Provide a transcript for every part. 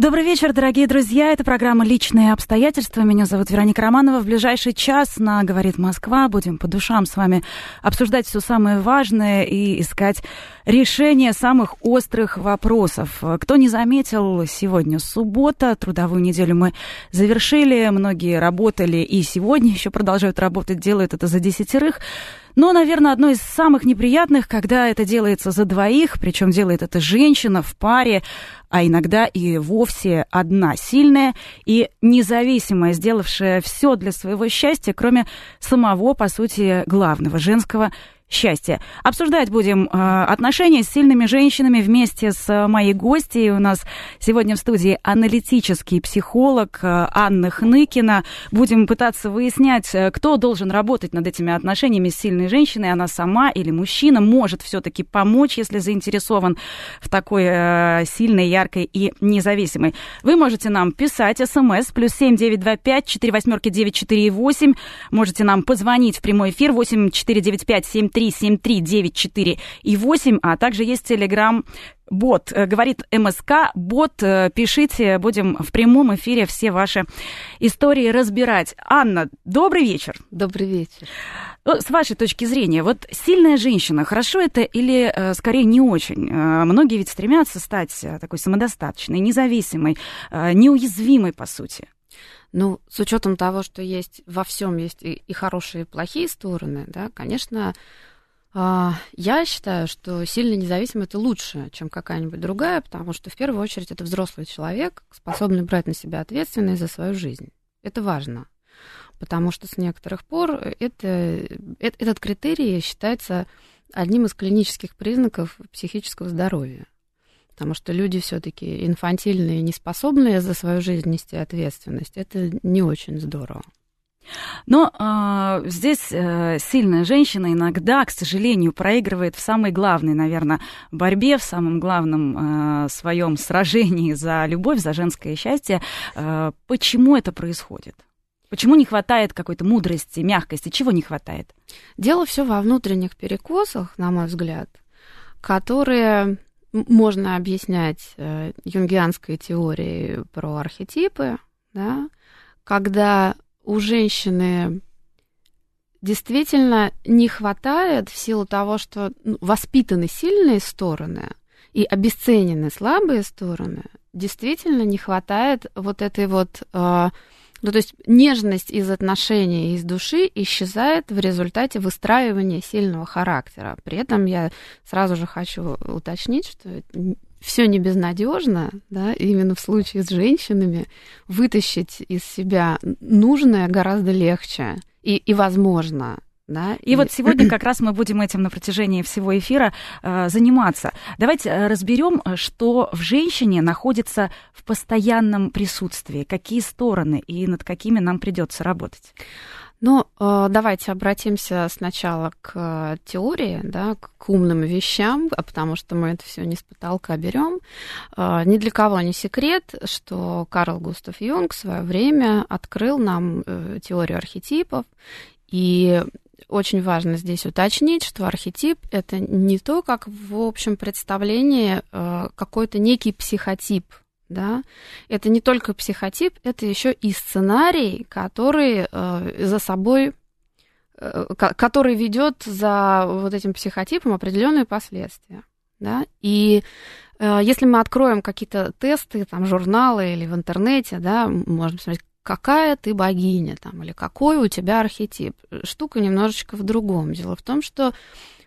Добрый вечер, дорогие друзья. Это программа «Личные обстоятельства». Меня зовут Вероника Романова. В ближайший час на «Говорит Москва» будем по душам с вами обсуждать все самое важное и искать решение самых острых вопросов. Кто не заметил, сегодня суббота, трудовую неделю мы завершили, многие работали и сегодня еще продолжают работать, делают это за десятерых. Но, наверное, одно из самых неприятных, когда это делается за двоих, причем делает это женщина в паре, а иногда и вовсе одна сильная и независимая, сделавшая все для своего счастья, кроме самого, по сути, главного женского счастья. Обсуждать будем э, отношения с сильными женщинами вместе с э, моей гостьей. У нас сегодня в студии аналитический психолог э, Анна Хныкина. Будем пытаться выяснять, кто должен работать над этими отношениями с сильной женщиной, она сама или мужчина, может все-таки помочь, если заинтересован в такой сильной, яркой и независимой. Вы можете нам писать смс плюс семь девять два пять четыре восьмерки девять четыре восемь. Можете нам позвонить в прямой эфир восемь четыре девять пять семь 737394 и 8, а также есть телеграм бот, э, говорит МСК, бот, э, пишите, будем в прямом эфире все ваши истории разбирать. Анна, добрый вечер. Добрый вечер. С вашей точки зрения, вот сильная женщина, хорошо это или э, скорее не очень? Многие ведь стремятся стать такой самодостаточной, независимой, неуязвимой, по сути. Ну, с учетом того, что есть во всем есть и, и хорошие, и плохие стороны, да, конечно, я считаю, что сильно независимый это лучше, чем какая-нибудь другая, потому что в первую очередь это взрослый человек, способный брать на себя ответственность за свою жизнь. Это важно, потому что с некоторых пор это, этот критерий считается одним из клинических признаков психического здоровья. Потому что люди все-таки инфантильные, неспособные за свою жизнь нести ответственность, это не очень здорово. Но э, здесь э, сильная женщина иногда, к сожалению, проигрывает в самой главной, наверное, борьбе, в самом главном э, своем сражении за любовь, за женское счастье. Э, почему это происходит? Почему не хватает какой-то мудрости, мягкости? Чего не хватает? Дело все во внутренних перекосах, на мой взгляд, которые можно объяснять э, юнгианской теорией про архетипы, да, когда у женщины действительно не хватает в силу того, что ну, воспитаны сильные стороны и обесценены слабые стороны, действительно не хватает вот этой вот, э, ну то есть нежность из отношений, из души исчезает в результате выстраивания сильного характера. При этом я сразу же хочу уточнить, что все не безнадежно, да, именно в случае с женщинами вытащить из себя нужное гораздо легче и, и возможно. Да? И, и вот сегодня как раз мы будем этим на протяжении всего эфира э, заниматься. Давайте э, разберем, что в женщине находится в постоянном присутствии, какие стороны и над какими нам придется работать. Ну, э, давайте обратимся сначала к э, теории, да, к умным вещам, а потому что мы это все не с потолка берем. Э, ни для кого не секрет, что Карл Густав Юнг в свое время открыл нам теорию архетипов, и очень важно здесь уточнить, что архетип это не то, как в общем представлении какой-то некий психотип да, это не только психотип, это еще и сценарий, который э, за собой, э, который ведет за вот этим психотипом определенные последствия, да, и э, если мы откроем какие-то тесты, там, журналы или в интернете, да, можно посмотреть, какая ты богиня, там, или какой у тебя архетип. Штука немножечко в другом. Дело в том, что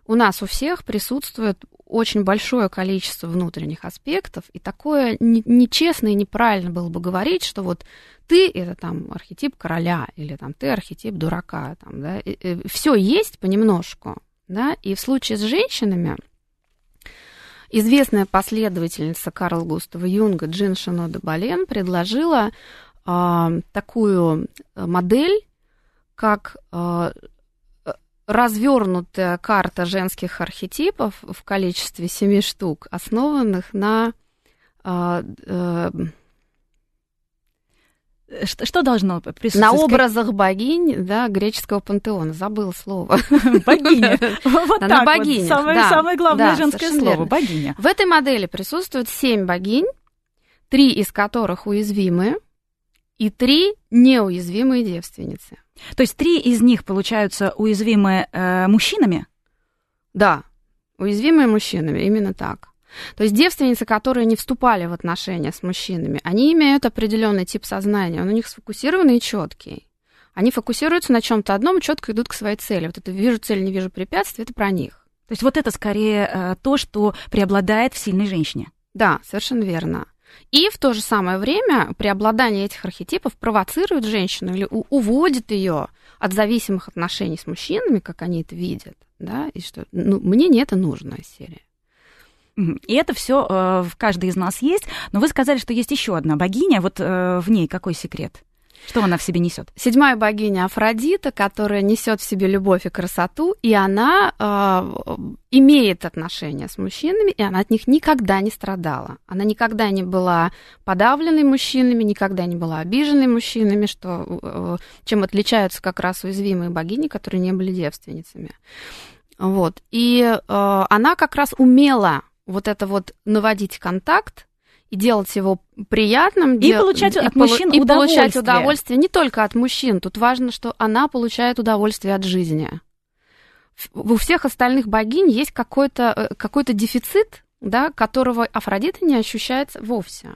у нас у всех присутствует очень большое количество внутренних аспектов, и такое нечестно и неправильно было бы говорить, что вот ты это там архетип короля или там ты архетип дурака, там, да, все есть понемножку, да, и в случае с женщинами известная последовательница Карла Густава Юнга Джин Шинода Бален предложила а, такую модель, как а, развернутая карта женских архетипов в количестве семи штук, основанных на э, э, что, что должно присутствовать? На образах богинь, да, греческого пантеона. Забыла слово. Богиня. Вот так богиня. Самое главное женское слово. Богиня. В этой модели присутствует семь богинь, три из которых уязвимы, и три неуязвимые девственницы. То есть три из них получаются уязвимые э, мужчинами? Да, уязвимые мужчинами, именно так. То есть девственницы, которые не вступали в отношения с мужчинами, они имеют определенный тип сознания, он у них сфокусированный и четкий. Они фокусируются на чем-то одном четко идут к своей цели. Вот это вижу цель, не вижу препятствий, это про них. То есть вот это скорее э, то, что преобладает в сильной женщине. Да, совершенно верно. И в то же самое время преобладание этих архетипов провоцирует женщину или уводит ее от зависимых отношений с мужчинами, как они это видят, да, и что ну, мне не это нужно серия. И это все э, в каждой из нас есть. Но вы сказали, что есть еще одна богиня. Вот э, в ней какой секрет? Что она в себе несет? Седьмая богиня Афродита, которая несет в себе любовь и красоту, и она э, имеет отношения с мужчинами, и она от них никогда не страдала. Она никогда не была подавленной мужчинами, никогда не была обиженной мужчинами, что, э, чем отличаются как раз уязвимые богини, которые не были девственницами. Вот. И э, она как раз умела вот это вот наводить контакт и делать его приятным. И дел... получать и от мужчин и удовольствие. получать удовольствие не только от мужчин. Тут важно, что она получает удовольствие от жизни. У всех остальных богинь есть какой-то э, какой дефицит, да, которого Афродита не ощущается вовсе.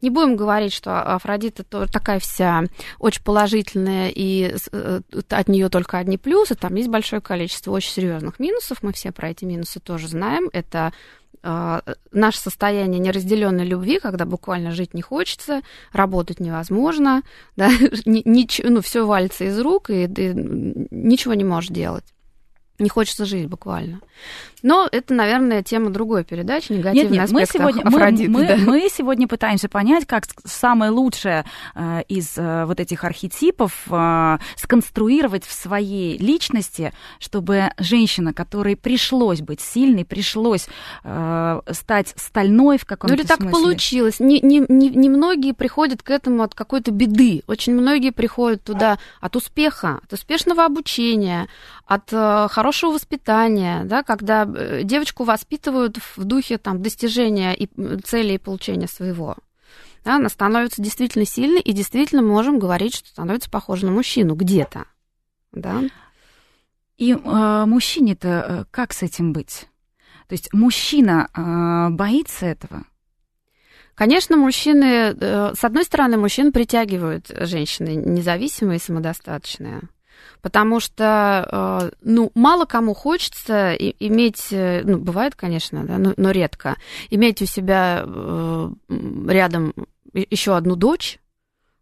Не будем говорить, что Афродита такая вся очень положительная, и э, от нее только одни плюсы. Там есть большое количество очень серьезных минусов. Мы все про эти минусы тоже знаем. Это наше состояние неразделенной любви, когда буквально жить не хочется, работать невозможно, да, ничего, ну, все валится из рук, и ты ничего не можешь делать. Не хочется жить буквально. Но это, наверное, тема другой передачи, негативный нет, нет, мы сегодня, Афродиты. Мы, да. мы, мы сегодня пытаемся понять, как самое лучшее э, из э, вот этих архетипов э, сконструировать в своей личности, чтобы женщина, которой пришлось быть сильной, пришлось э, стать стальной в каком-то смысле. Ну или так получилось. Не, не, не, не многие приходят к этому от какой-то беды. Очень многие приходят туда от успеха, от успешного обучения, от э, хорошего воспитания, да, когда Э, девочку воспитывают в духе там, достижения и цели и получения своего. Да, она становится действительно сильной, и действительно можем говорить, что становится похожа на мужчину где-то. Да? И э, мужчине-то э, как с этим быть? То есть мужчина э, боится этого? Конечно, мужчины, э, с одной стороны, мужчин притягивают женщины независимые и самодостаточные потому что, э, ну, мало кому хочется иметь, э, ну, бывает, конечно, да, но, но редко, иметь у себя э, рядом еще одну дочь,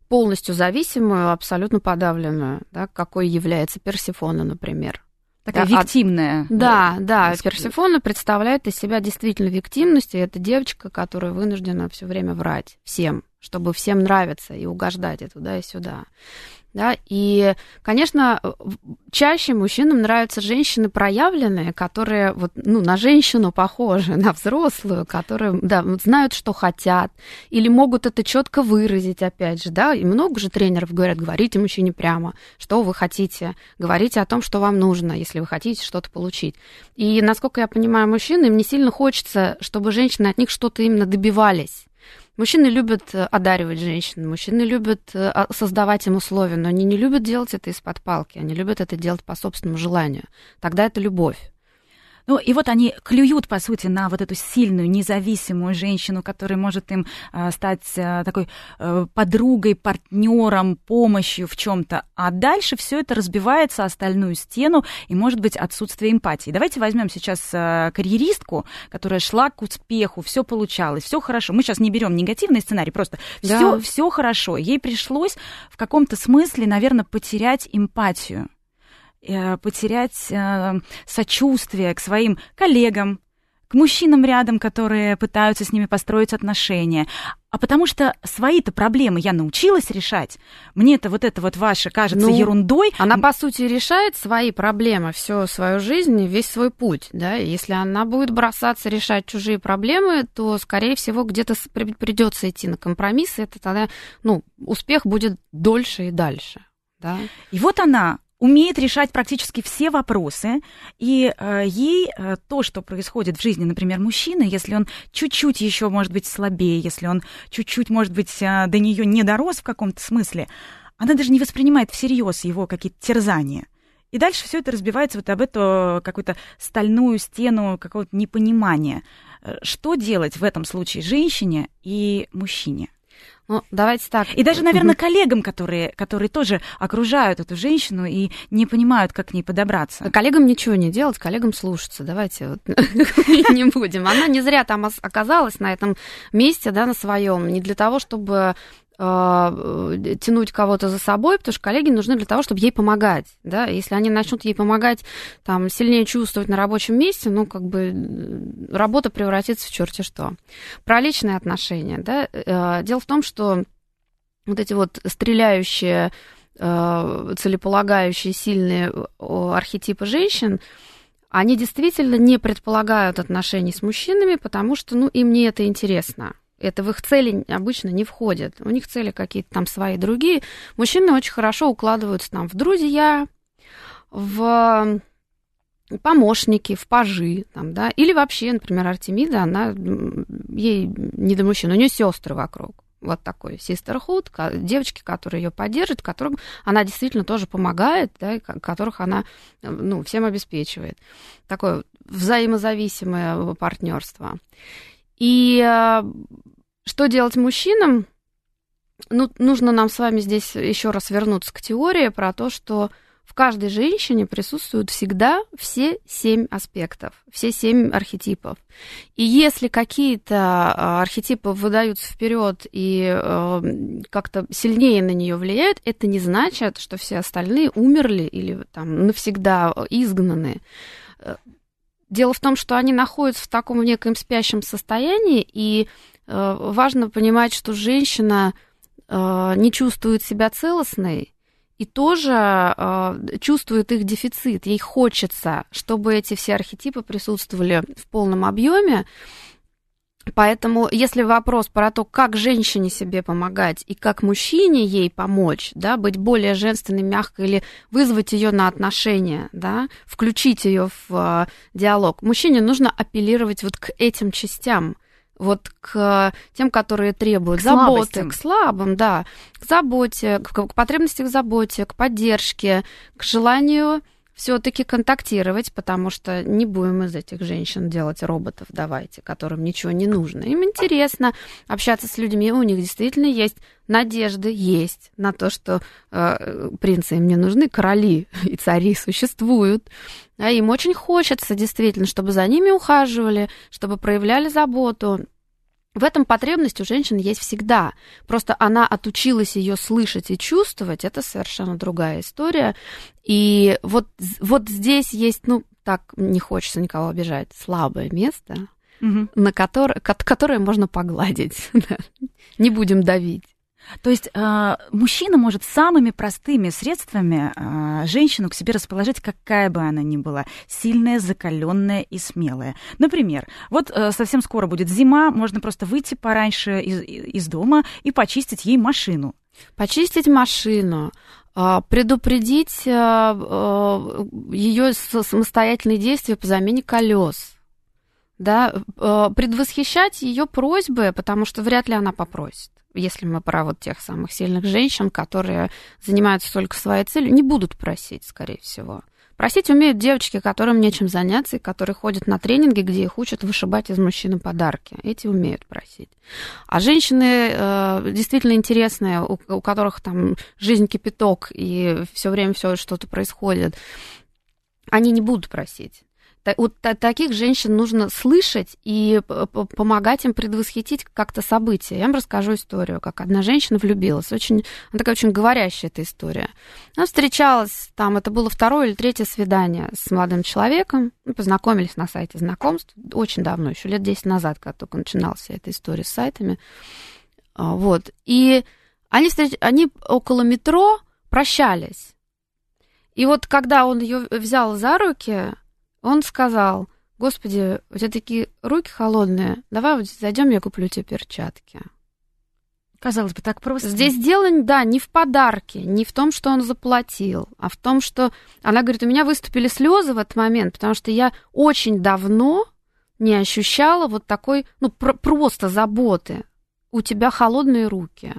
полностью зависимую, абсолютно подавленную, да, какой является Персифона, например. Такая да, виктимная. От... Да, да, Персифона представляет из себя действительно виктимность, и это девочка, которая вынуждена все время врать всем, чтобы всем нравиться и угождать и туда, и сюда. Да? И, конечно, чаще мужчинам нравятся женщины проявленные, которые вот, ну, на женщину похожи, на взрослую, которые да, знают, что хотят, или могут это четко выразить, опять же, да, и много же тренеров говорят, говорите мужчине прямо, что вы хотите, говорите о том, что вам нужно, если вы хотите что-то получить. И, насколько я понимаю, мужчинам не сильно хочется, чтобы женщины от них что-то именно добивались. Мужчины любят э, одаривать женщин, мужчины любят э, а, создавать им условия, но они не любят делать это из-под палки, они любят это делать по собственному желанию. Тогда это любовь. Ну, и вот они клюют, по сути, на вот эту сильную, независимую женщину, которая может им э, стать э, такой э, подругой, партнером, помощью в чем-то. А дальше все это разбивается остальную стену, и может быть отсутствие эмпатии. Давайте возьмем сейчас э, карьеристку, которая шла к успеху, все получалось, все хорошо. Мы сейчас не берем негативный сценарий, просто да. все хорошо. Ей пришлось в каком-то смысле, наверное, потерять эмпатию. Э, потерять э, сочувствие к своим коллегам, к мужчинам рядом, которые пытаются с ними построить отношения, а потому что свои-то проблемы я научилась решать. Мне это вот это вот ваше кажется ну, ерундой. Она, по сути, решает свои проблемы всю свою жизнь, весь свой путь. Да? Если она будет бросаться решать чужие проблемы, то, скорее всего, где-то придется идти на компромисс, и это тогда ну, успех будет дольше и дальше. Да? И вот она, умеет решать практически все вопросы, и э, ей э, то, что происходит в жизни, например, мужчины, если он чуть-чуть еще может быть слабее, если он чуть-чуть, может быть, э, до нее не дорос в каком-то смысле, она даже не воспринимает всерьез его какие-то терзания. И дальше все это разбивается вот об эту какую-то стальную стену какого-то непонимания. Э, что делать в этом случае женщине и мужчине? Ну, давайте так. И даже, наверное, коллегам, которые, которые тоже окружают эту женщину и не понимают, как к ней подобраться. Коллегам ничего не делать, коллегам слушаться. Давайте вот не будем. Она не зря там оказалась на этом месте, да, на своем, не для того, чтобы а, тянуть кого-то за собой, потому что коллеги нужны для того, чтобы ей помогать, да, если они начнут ей помогать, там, сильнее чувствовать на рабочем месте, ну, как бы работа превратится в черти что. Про личные отношения, да, э, дело в том, что вот эти вот стреляющие, э, целеполагающие, сильные архетипы женщин, они действительно не предполагают отношений с мужчинами, потому что, ну, им не это интересно это в их цели обычно не входит. У них цели какие-то там свои другие. Мужчины очень хорошо укладываются там в друзья, в помощники, в пажи, там, да, или вообще, например, Артемида, она, ей не до мужчин, у нее сестры вокруг. Вот такой sisterhood, девочки, которые ее поддержат, которым она действительно тоже помогает, да, которых она ну, всем обеспечивает. Такое взаимозависимое партнерство. И э, что делать мужчинам? Ну, нужно нам с вами здесь еще раз вернуться к теории про то, что в каждой женщине присутствуют всегда все семь аспектов, все семь архетипов. И если какие-то э, архетипы выдаются вперед и э, как-то сильнее на нее влияют, это не значит, что все остальные умерли или там навсегда изгнаны. Дело в том, что они находятся в таком неком спящем состоянии, и э, важно понимать, что женщина э, не чувствует себя целостной и тоже э, чувствует их дефицит. Ей хочется, чтобы эти все архетипы присутствовали в полном объеме. Поэтому, если вопрос про то, как женщине себе помогать и как мужчине ей помочь, да, быть более женственной, мягкой или вызвать ее на отношения, да, включить ее в uh, диалог, мужчине нужно апеллировать вот к этим частям, вот к тем, которые требуют к заботы, слабостям. к слабым, да, к заботе, к, к потребности в заботе, к поддержке, к желанию все-таки контактировать, потому что не будем из этих женщин делать роботов, давайте, которым ничего не нужно. Им интересно общаться с людьми, у них действительно есть надежды, есть на то, что э, принцы им не нужны, короли и цари существуют. А им очень хочется действительно, чтобы за ними ухаживали, чтобы проявляли заботу. В этом потребность у женщин есть всегда. Просто она отучилась ее слышать и чувствовать. Это совершенно другая история. И вот, вот здесь есть, ну, так не хочется никого обижать, слабое место, угу. на которое, которое можно погладить. Не будем давить. То есть э, мужчина может самыми простыми средствами э, женщину к себе расположить, какая бы она ни была, сильная, закаленная и смелая. Например, вот э, совсем скоро будет зима, можно просто выйти пораньше из, из дома и почистить ей машину. Почистить машину, предупредить ее самостоятельные действия по замене колес да, предвосхищать ее просьбы, потому что вряд ли она попросит если мы про вот тех самых сильных женщин, которые занимаются только своей целью, не будут просить, скорее всего. Просить умеют девочки, которым нечем заняться, и которые ходят на тренинги, где их учат вышибать из мужчины подарки. Эти умеют просить. А женщины э, действительно интересные, у, у которых там жизнь кипяток, и все время все что-то происходит, они не будут просить. Вот таких женщин нужно слышать и помогать им предвосхитить как-то события. Я вам расскажу историю, как одна женщина влюбилась. Очень, она такая очень говорящая эта история. Она встречалась, там это было второе или третье свидание с молодым человеком. Мы познакомились на сайте знакомств очень давно, еще лет 10 назад, когда только начиналась эта история с сайтами. А, вот. И они, встреч... они около метро прощались. И вот когда он ее взял за руки, он сказал, Господи, у тебя такие руки холодные, давай вот зайдем, я куплю тебе перчатки. Казалось бы, так просто. Здесь дело, да, не в подарке, не в том, что он заплатил, а в том, что... Она говорит, у меня выступили слезы в этот момент, потому что я очень давно не ощущала вот такой, ну, про- просто заботы. У тебя холодные руки.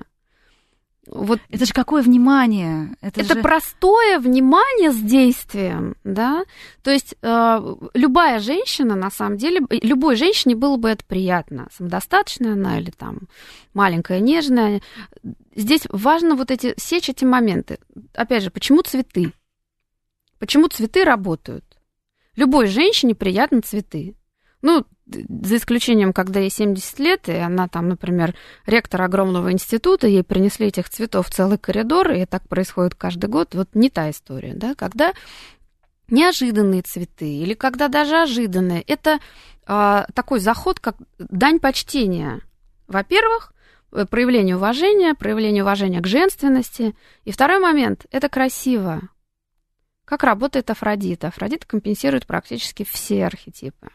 Вот это же какое внимание! Это, это же... простое внимание с действием, да. То есть э, любая женщина, на самом деле, любой женщине было бы это приятно, самодостаточная она или там маленькая, нежная. Здесь важно вот эти сечь эти моменты. Опять же, почему цветы? Почему цветы работают? Любой женщине приятны цветы. Ну, за исключением, когда ей 70 лет, и она там, например, ректор огромного института, ей принесли этих цветов целый коридор, и так происходит каждый год, вот не та история, да, когда неожиданные цветы или когда даже ожиданные, это а, такой заход, как дань почтения. Во-первых, э, проявление уважения, проявление уважения к женственности. И второй момент – это красиво. Как работает Афродита? Афродита компенсирует практически все архетипы.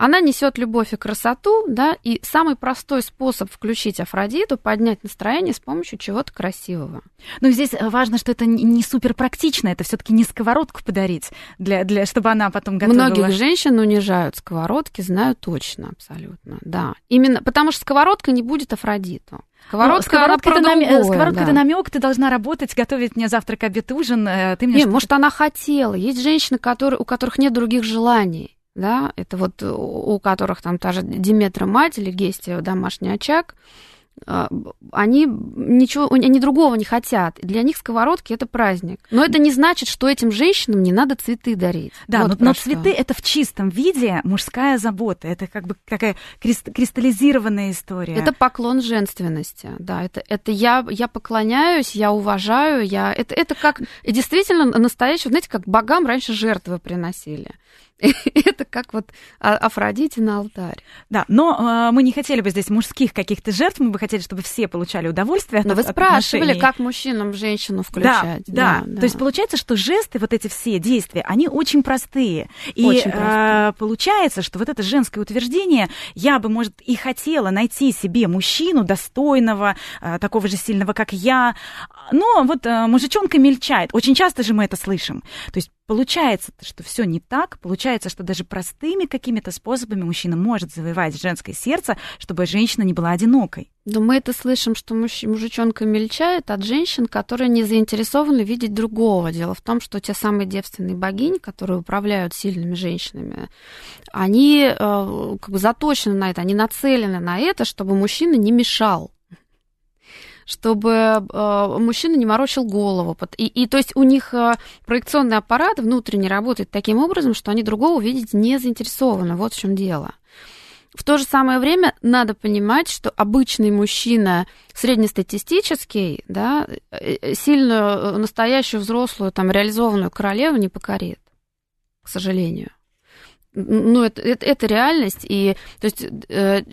Она несет любовь и красоту, да, и самый простой способ включить Афродиту, поднять настроение с помощью чего-то красивого. Ну, здесь важно, что это не супер практично, это все-таки не сковородку подарить, для, для, чтобы она потом готовила. Многих женщин унижают сковородки, знаю точно, абсолютно, да. Именно потому что сковородка не будет Афродиту. Сковородка, сковородка, это, другое, сковородка да. это намек, ты должна работать, готовить мне завтрак, обед, ужин. Э, ты мне не, может, она хотела. Есть женщины, которые, у которых нет других желаний да, это вот у которых там та же Диметра мать или Гестия домашний очаг, а, они ничего, они другого не хотят. Для них сковородки это праздник. Но это не значит, что этим женщинам не надо цветы дарить. Да, вот но, но цветы это в чистом виде мужская забота. Это как бы какая кристаллизированная история. Это поклон женственности. Да, это, это я, я поклоняюсь, я уважаю, я. Это, это как действительно настоящий, знаете, как богам раньше жертвы приносили. Это как вот а, Афродите на алтарь. Да, но э, мы не хотели бы здесь мужских каких-то жертв, мы бы хотели, чтобы все получали удовольствие от Но вы спрашивали, отношений. как мужчинам женщину включать. Да, да, да. То есть получается, что жесты, вот эти все действия, они очень простые. И очень простые. Э, получается, что вот это женское утверждение, я бы, может, и хотела найти себе мужчину достойного, э, такого же сильного, как я, но вот э, мужичонка мельчает. Очень часто же мы это слышим. То есть получается, что все не так, получается, что даже простыми какими-то способами мужчина может завоевать женское сердце, чтобы женщина не была одинокой. Но мы это слышим, что муж, мужичонка мельчает от женщин, которые не заинтересованы видеть другого. Дело в том, что те самые девственные богини, которые управляют сильными женщинами, они э, как бы заточены на это, они нацелены на это, чтобы мужчина не мешал чтобы э, мужчина не морочил голову. И, и то есть у них э, проекционный аппарат внутренне работает таким образом, что они другого видеть не заинтересованы. Вот в чем дело. В то же самое время надо понимать, что обычный мужчина среднестатистический, да, э, сильную, настоящую взрослую, там, реализованную королеву не покорит, к сожалению. Ну, это, это, это реальность. И, то есть,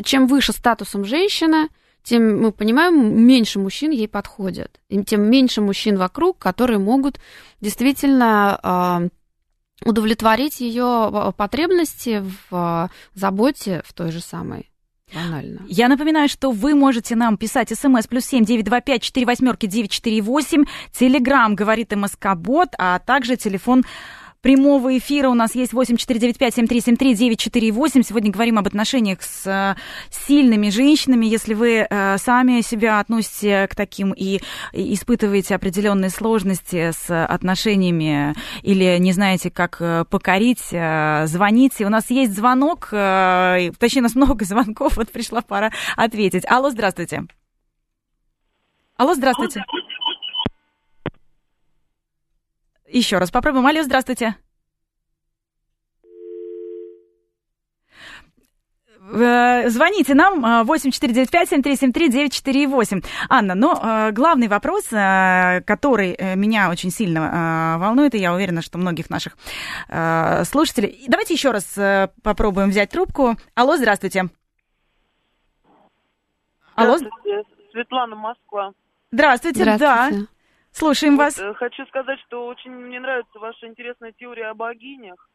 чем выше статусом женщина, тем мы понимаем, меньше мужчин ей подходят. И тем меньше мужчин вокруг, которые могут действительно а, удовлетворить ее потребности в а, заботе в той же самой. Банально. Я напоминаю, что вы можете нам писать смс плюс семь девять два пять четыре восьмерки девять четыре восемь, телеграмм говорит МСК Бот, а также телефон прямого эфира у нас есть 8495-7373-948. Сегодня говорим об отношениях с э, сильными женщинами. Если вы э, сами себя относите к таким и испытываете определенные сложности с отношениями или не знаете, как э, покорить, звоните. У нас есть звонок, точнее, у нас много звонков, вот пришла пора ответить. Алло, здравствуйте. Алло, здравствуйте. Еще раз попробуем. Алло, здравствуйте. Э, звоните нам 8495-7373-948. Анна, но главный вопрос, который меня очень сильно волнует, и я уверена, что многих наших слушателей... Давайте еще раз попробуем взять трубку. Алло, здравствуйте. Алло. Светлана, Москва. Здравствуйте, Здравствуйте. да. Слушаем вас. Э, хочу сказать, что очень мне нравится ваша интересная теория о богинях.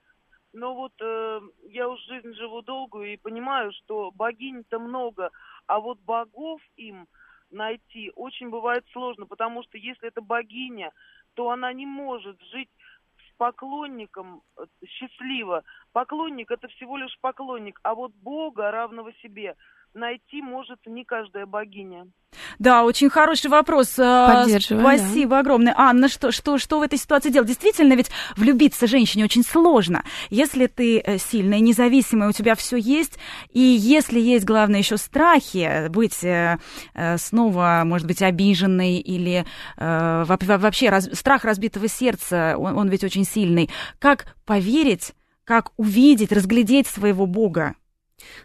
Но вот э, я уже жизнь живу долгую и понимаю, что богинь-то много, а вот богов им найти очень бывает сложно, потому что если это богиня, то она не может жить с поклонником э, счастливо. Поклонник это всего лишь поклонник, а вот Бога равного себе найти может не каждая богиня. Да, очень хороший вопрос. А, Спасибо да. огромное. Анна, что, что, что в этой ситуации делать? Действительно, ведь влюбиться женщине очень сложно. Если ты э, сильная, независимая, у тебя все есть, и если есть, главное, еще страхи, быть э, э, снова, может быть, обиженной или вообще раз, страх разбитого сердца, он, он ведь очень сильный. Как поверить, как увидеть, разглядеть своего Бога?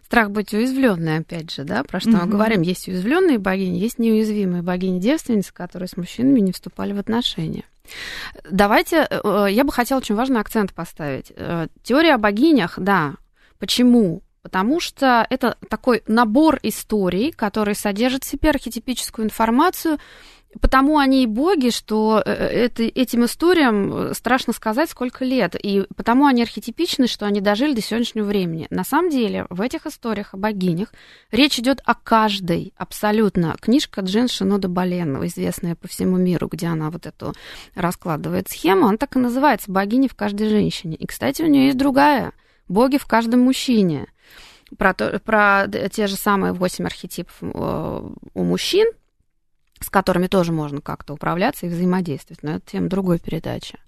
Страх быть уязвленной, опять же, да, про что угу. мы говорим. Есть уязвленные богини, есть неуязвимые богини-девственницы, которые с мужчинами не вступали в отношения. Давайте, э, я бы хотела очень важный акцент поставить. Э, теория о богинях, да. Почему? Потому что это такой набор историй, который содержит в себе архетипическую информацию, Потому они и боги, что э, это, этим историям э, страшно сказать, сколько лет. И потому они архетипичны, что они дожили до сегодняшнего времени. На самом деле, в этих историях о богинях речь идет о каждой абсолютно. Книжка Джен Шинода Бален, известная по всему миру, где она вот эту раскладывает схему, она так и называется «Богини в каждой женщине». И, кстати, у нее есть другая «Боги в каждом мужчине». Про, то, про те же самые восемь архетипов э, у мужчин – с которыми тоже можно как-то управляться и взаимодействовать, но это тема другой передачи.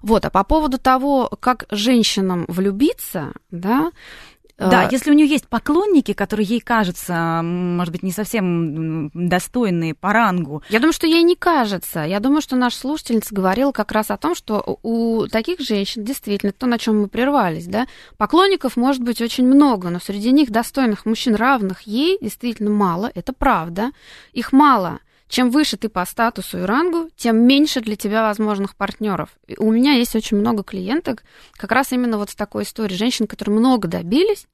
Вот, а по поводу того, как женщинам влюбиться, да, да, э, если у нее есть поклонники, которые ей кажутся, может быть, не совсем достойные по рангу. Я думаю, что ей не кажется. Я думаю, что наша слушательница говорила как раз о том, что у таких женщин, действительно, то, на чем мы прервались, да, поклонников может быть очень много, но среди них достойных мужчин, равных ей, действительно мало, это правда. Их мало. Чем выше ты по статусу и рангу, тем меньше для тебя возможных партнеров. У меня есть очень много клиенток, как раз именно вот с такой историей. Женщин, которые много добились,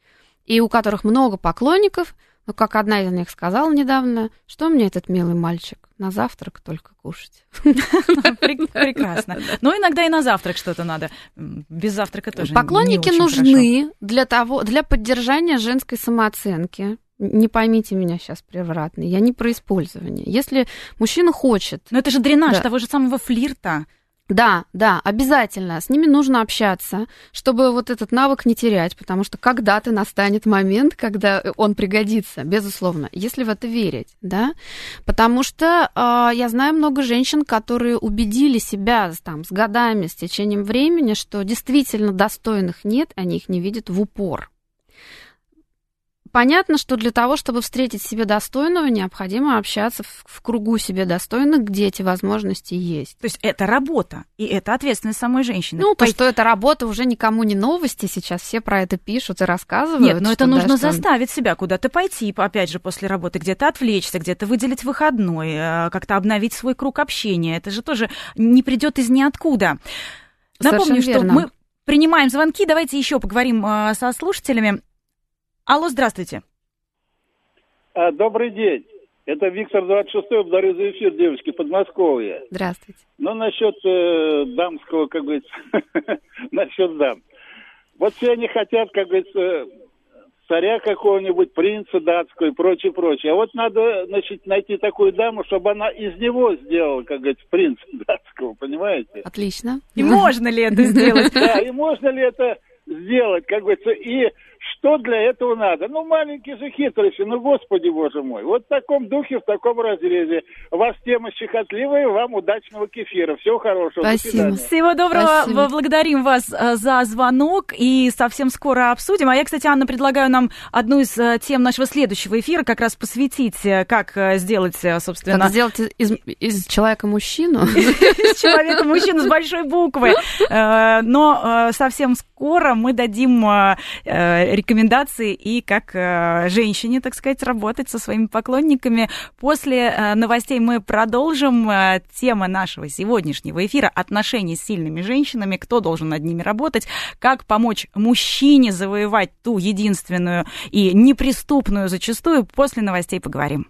и у которых много поклонников, но как одна из них сказала недавно, что мне этот милый мальчик на завтрак только кушать. Прекрасно. Но иногда и на завтрак что-то надо. Без завтрака тоже. Поклонники нужны для того, для поддержания женской самооценки, не поймите меня сейчас превратно, я не про использование. Если мужчина хочет... Но это же дренаж да. того же самого флирта. Да, да, обязательно. С ними нужно общаться, чтобы вот этот навык не терять, потому что когда-то настанет момент, когда он пригодится, безусловно, если в это верить, да. Потому что э, я знаю много женщин, которые убедили себя там с годами, с течением времени, что действительно достойных нет, они их не видят в упор. Понятно, что для того, чтобы встретить себе достойного, необходимо общаться в, в кругу себе достойных, где эти возможности есть. То есть это работа, и это ответственность самой женщины. Ну, то, что это работа, уже никому не новости, сейчас все про это пишут и рассказывают. Нет, но это нужно да, заставить себя куда-то пойти, опять же, после работы, где-то отвлечься, где-то выделить выходной, э, как-то обновить свой круг общения. Это же тоже не придет из ниоткуда. Напомню, что мы принимаем звонки. Давайте еще поговорим э, со слушателями. Алло, здравствуйте. А, добрый день. Это Виктор 26-й, благодарю за эфир, девочки, Подмосковье. Здравствуйте. Ну, насчет э, дамского, как говорится, насчет дам. Вот все они хотят, как говорится, царя какого-нибудь, принца датского и прочее, прочее. А вот надо, значит, найти такую даму, чтобы она из него сделала, как говорится, принца датского, понимаете? Отлично. И можно ли это сделать? Да, и можно ли это сделать, как говорится, и что для этого надо? Ну, маленькие же хитрости, ну, господи, боже мой. Вот в таком духе, в таком разрезе. У вас тема щекотливая, вам удачного кефира. Всего хорошего. Спасибо. Всего доброго. Спасибо. Благодарим вас э, за звонок и совсем скоро обсудим. А я, кстати, Анна, предлагаю нам одну из э, тем нашего следующего эфира как раз посвятить, э, как сделать, собственно... Как сделать из, из человека мужчину? Из человека мужчину с большой буквы. Но совсем скоро скоро мы дадим э, э, рекомендации и как э, женщине, так сказать, работать со своими поклонниками. После новостей мы продолжим. Тема нашего сегодняшнего эфира – отношения с сильными женщинами, кто должен над ними работать, как помочь мужчине завоевать ту единственную и неприступную зачастую. После новостей поговорим.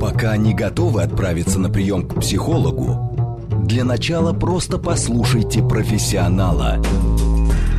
Пока не готовы отправиться на прием к психологу, для начала просто послушайте профессионала.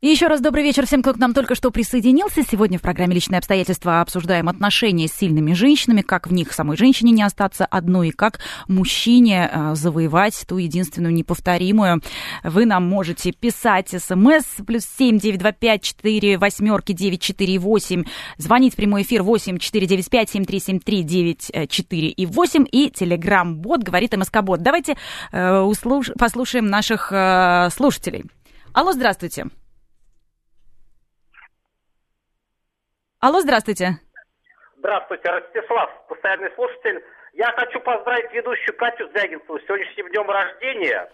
И еще раз добрый вечер всем, кто к нам только что присоединился. Сегодня в программе «Личные обстоятельства» обсуждаем отношения с сильными женщинами, как в них самой женщине не остаться одной, и как мужчине э, завоевать ту единственную неповторимую. Вы нам можете писать смс плюс семь девять два пять четыре восьмерки девять четыре восемь, звонить в прямой эфир восемь четыре девять пять семь три семь три девять четыре и восемь и телеграм-бот говорит МСК-бот. Давайте э, услуш... послушаем наших э, слушателей. Алло, здравствуйте. Алло, здравствуйте. Здравствуйте, Ростислав, постоянный слушатель. Я хочу поздравить ведущую Катю Звягинцеву с сегодняшним днем рождения.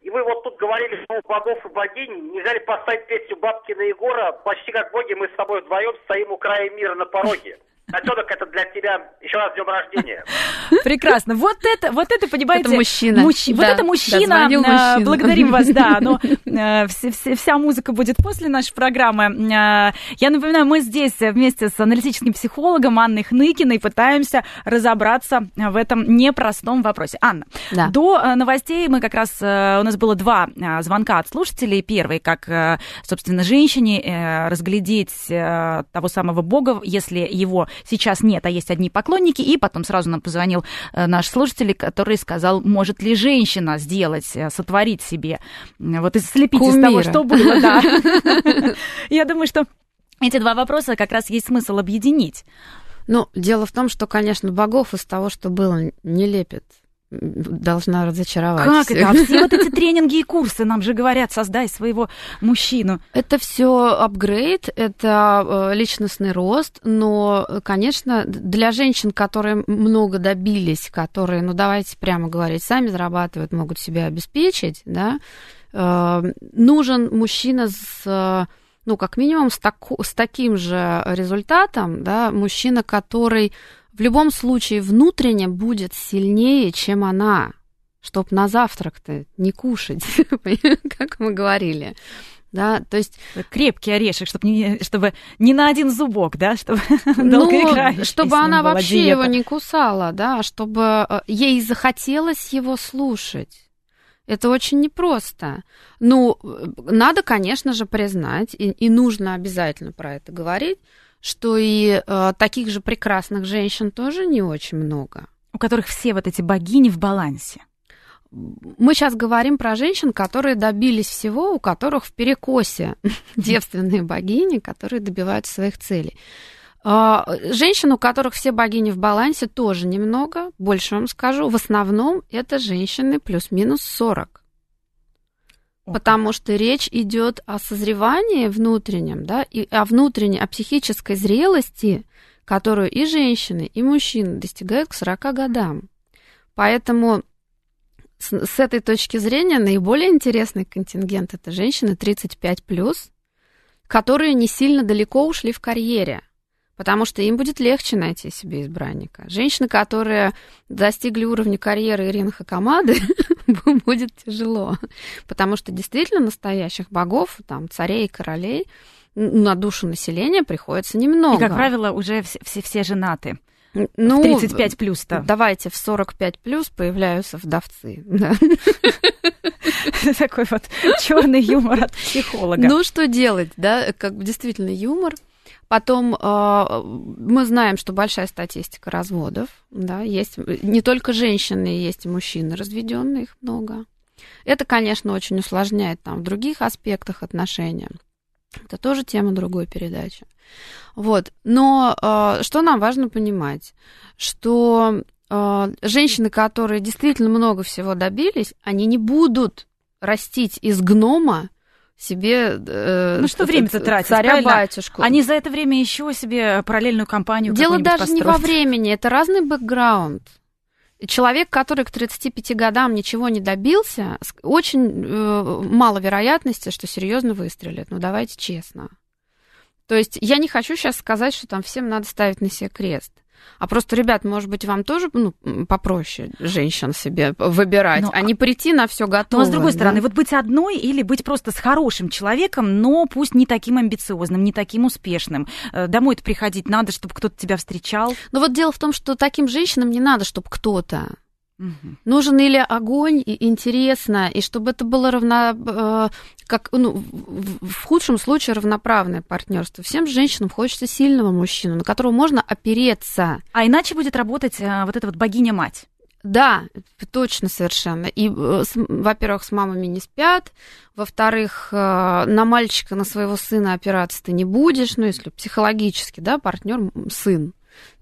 И вы вот тут говорили, что у богов и богинь нельзя ли поставить песню Бабкина Егора «Почти как боги мы с тобой вдвоем стоим у края мира на пороге». Котенок, это для тебя еще раз днем рождения. Прекрасно. Вот это, вот это, понимаете... Это мужчина. Мужч... Да, вот это мужчина. да, мужчина. Благодарим вас, да. Но э, вся, вся, музыка будет после нашей программы. Э, я напоминаю, мы здесь вместе с аналитическим психологом Анной Хныкиной пытаемся разобраться в этом непростом вопросе. Анна, Да. до э, новостей мы как раз... э, У нас было два э, звонка от слушателей. Первый, как, э, собственно, женщине э, разглядеть э, того самого бога, если его сейчас нет, а есть одни поклонники. И потом сразу нам позвонил э, наш слушатель, который сказал, может ли женщина сделать, э, сотворить себе, вот и слепить из того, Кумира. что было. да. Я думаю, что эти два вопроса как раз есть смысл объединить. Ну, дело в том, что, конечно, богов из того, что было, не лепит. Должна разочаровать. Как это? А все вот эти тренинги и курсы нам же говорят, создай своего мужчину. Это все апгрейд, это э, личностный рост, но, конечно, для женщин, которые много добились, которые, ну давайте прямо говорить, сами зарабатывают, могут себя обеспечить, да, э, нужен мужчина с, э, ну, как минимум, с, таку- с таким же результатом, да, мужчина, который в любом случае внутренне будет сильнее, чем она, чтоб на завтрак-то не кушать, как мы говорили. Да, то есть, Крепкий орешек, чтобы не, чтобы не на один зубок, да, чтобы ну, долгоиграющей с чтобы она вообще диета. его не кусала, да, чтобы э, ей захотелось его слушать. Это очень непросто. Ну, э, надо, конечно же, признать, и, и нужно обязательно про это говорить, что и э, таких же прекрасных женщин тоже не очень много. У которых все вот эти богини в балансе. Мы сейчас говорим про женщин, которые добились всего, у которых в перекосе девственные богини, которые добиваются своих целей. А, Женщин, у которых все богини в балансе, тоже немного. Больше вам скажу, в основном это женщины плюс-минус 40. О, Потому что речь идет о созревании внутреннем, да, и о внутренней, о психической зрелости, которую и женщины, и мужчины достигают к 40 годам. Поэтому с, с этой точки зрения наиболее интересный контингент это женщины 35 которые не сильно далеко ушли в карьере. Потому что им будет легче найти себе избранника. Женщины, которые достигли уровня карьеры Ирины Хакамады, будет тяжело. Потому что действительно настоящих богов, там, царей и королей, на душу населения приходится немного. И, как правило, уже все, все, все женаты. ну, в 35 плюс-то. Давайте в 45 плюс появляются вдовцы. да. Такой вот черный юмор от психолога. Ну, что делать, да, как бы действительно юмор. Потом э, мы знаем, что большая статистика разводов, да, есть не только женщины, есть и мужчины разведенные, их много. Это, конечно, очень усложняет там в других аспектах отношения. Это тоже тема другой передачи. Вот. Но э, что нам важно понимать, что э, женщины, которые действительно много всего добились, они не будут растить из гнома себе э, Ну, что время-то тратить, правильно? царя-батюшку. Они за это время еще себе параллельную компанию Дело даже не во построят. времени, это разный бэкграунд. человек, который к 35 годам ничего не добился, очень э, мало вероятности, что серьезно выстрелит. Ну, давайте честно. То есть я не хочу сейчас сказать, что там всем надо ставить на себе крест. А просто, ребят, может быть, вам тоже ну, попроще женщин себе выбирать, но, а не прийти на все готово. Но, с другой да? стороны, вот быть одной или быть просто с хорошим человеком, но пусть не таким амбициозным, не таким успешным. Э, домой-то приходить надо, чтобы кто-то тебя встречал. Но вот дело в том, что таким женщинам не надо, чтобы кто-то. Угу. Нужен или огонь, и интересно, и чтобы это было равно, э, как, ну, в худшем случае равноправное партнерство. Всем женщинам хочется сильного мужчину, на которого можно опереться. А иначе будет работать э, вот эта вот богиня-мать. Да, точно совершенно. И, э, во-первых, с мамами не спят, во-вторых, на мальчика, на своего сына опираться ты не будешь, ну, если психологически, да, партнер сын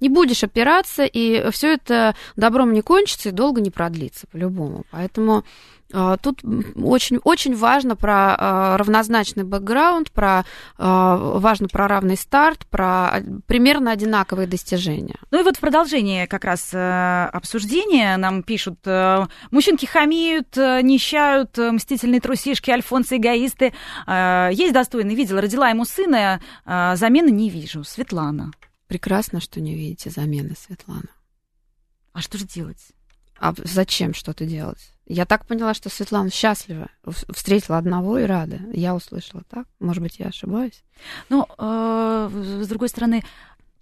не будешь опираться, и все это добром не кончится и долго не продлится по-любому. Поэтому а, Тут очень, очень важно про а, равнозначный бэкграунд, про, а, важно про равный старт, про примерно одинаковые достижения. Ну и вот в продолжение как раз э, обсуждения нам пишут, э, мужчинки хамеют, э, нищают, мстительные трусишки, альфонсы, эгоисты. Есть достойный, видела, родила ему сына, замены не вижу. Светлана. Прекрасно, что не видите замены, Светлана. А что же делать? А зачем что-то делать? Я так поняла, что Светлана счастлива, встретила одного и рада. Я услышала так. Может быть, я ошибаюсь. Ну, э, с другой стороны,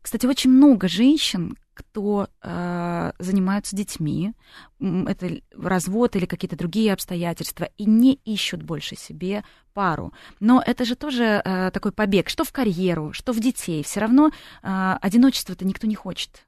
кстати, очень много женщин, кто э, занимаются детьми, это развод или какие-то другие обстоятельства, и не ищут больше себе пару. Но это же тоже э, такой побег, что в карьеру, что в детей. Все равно э, одиночество-то никто не хочет.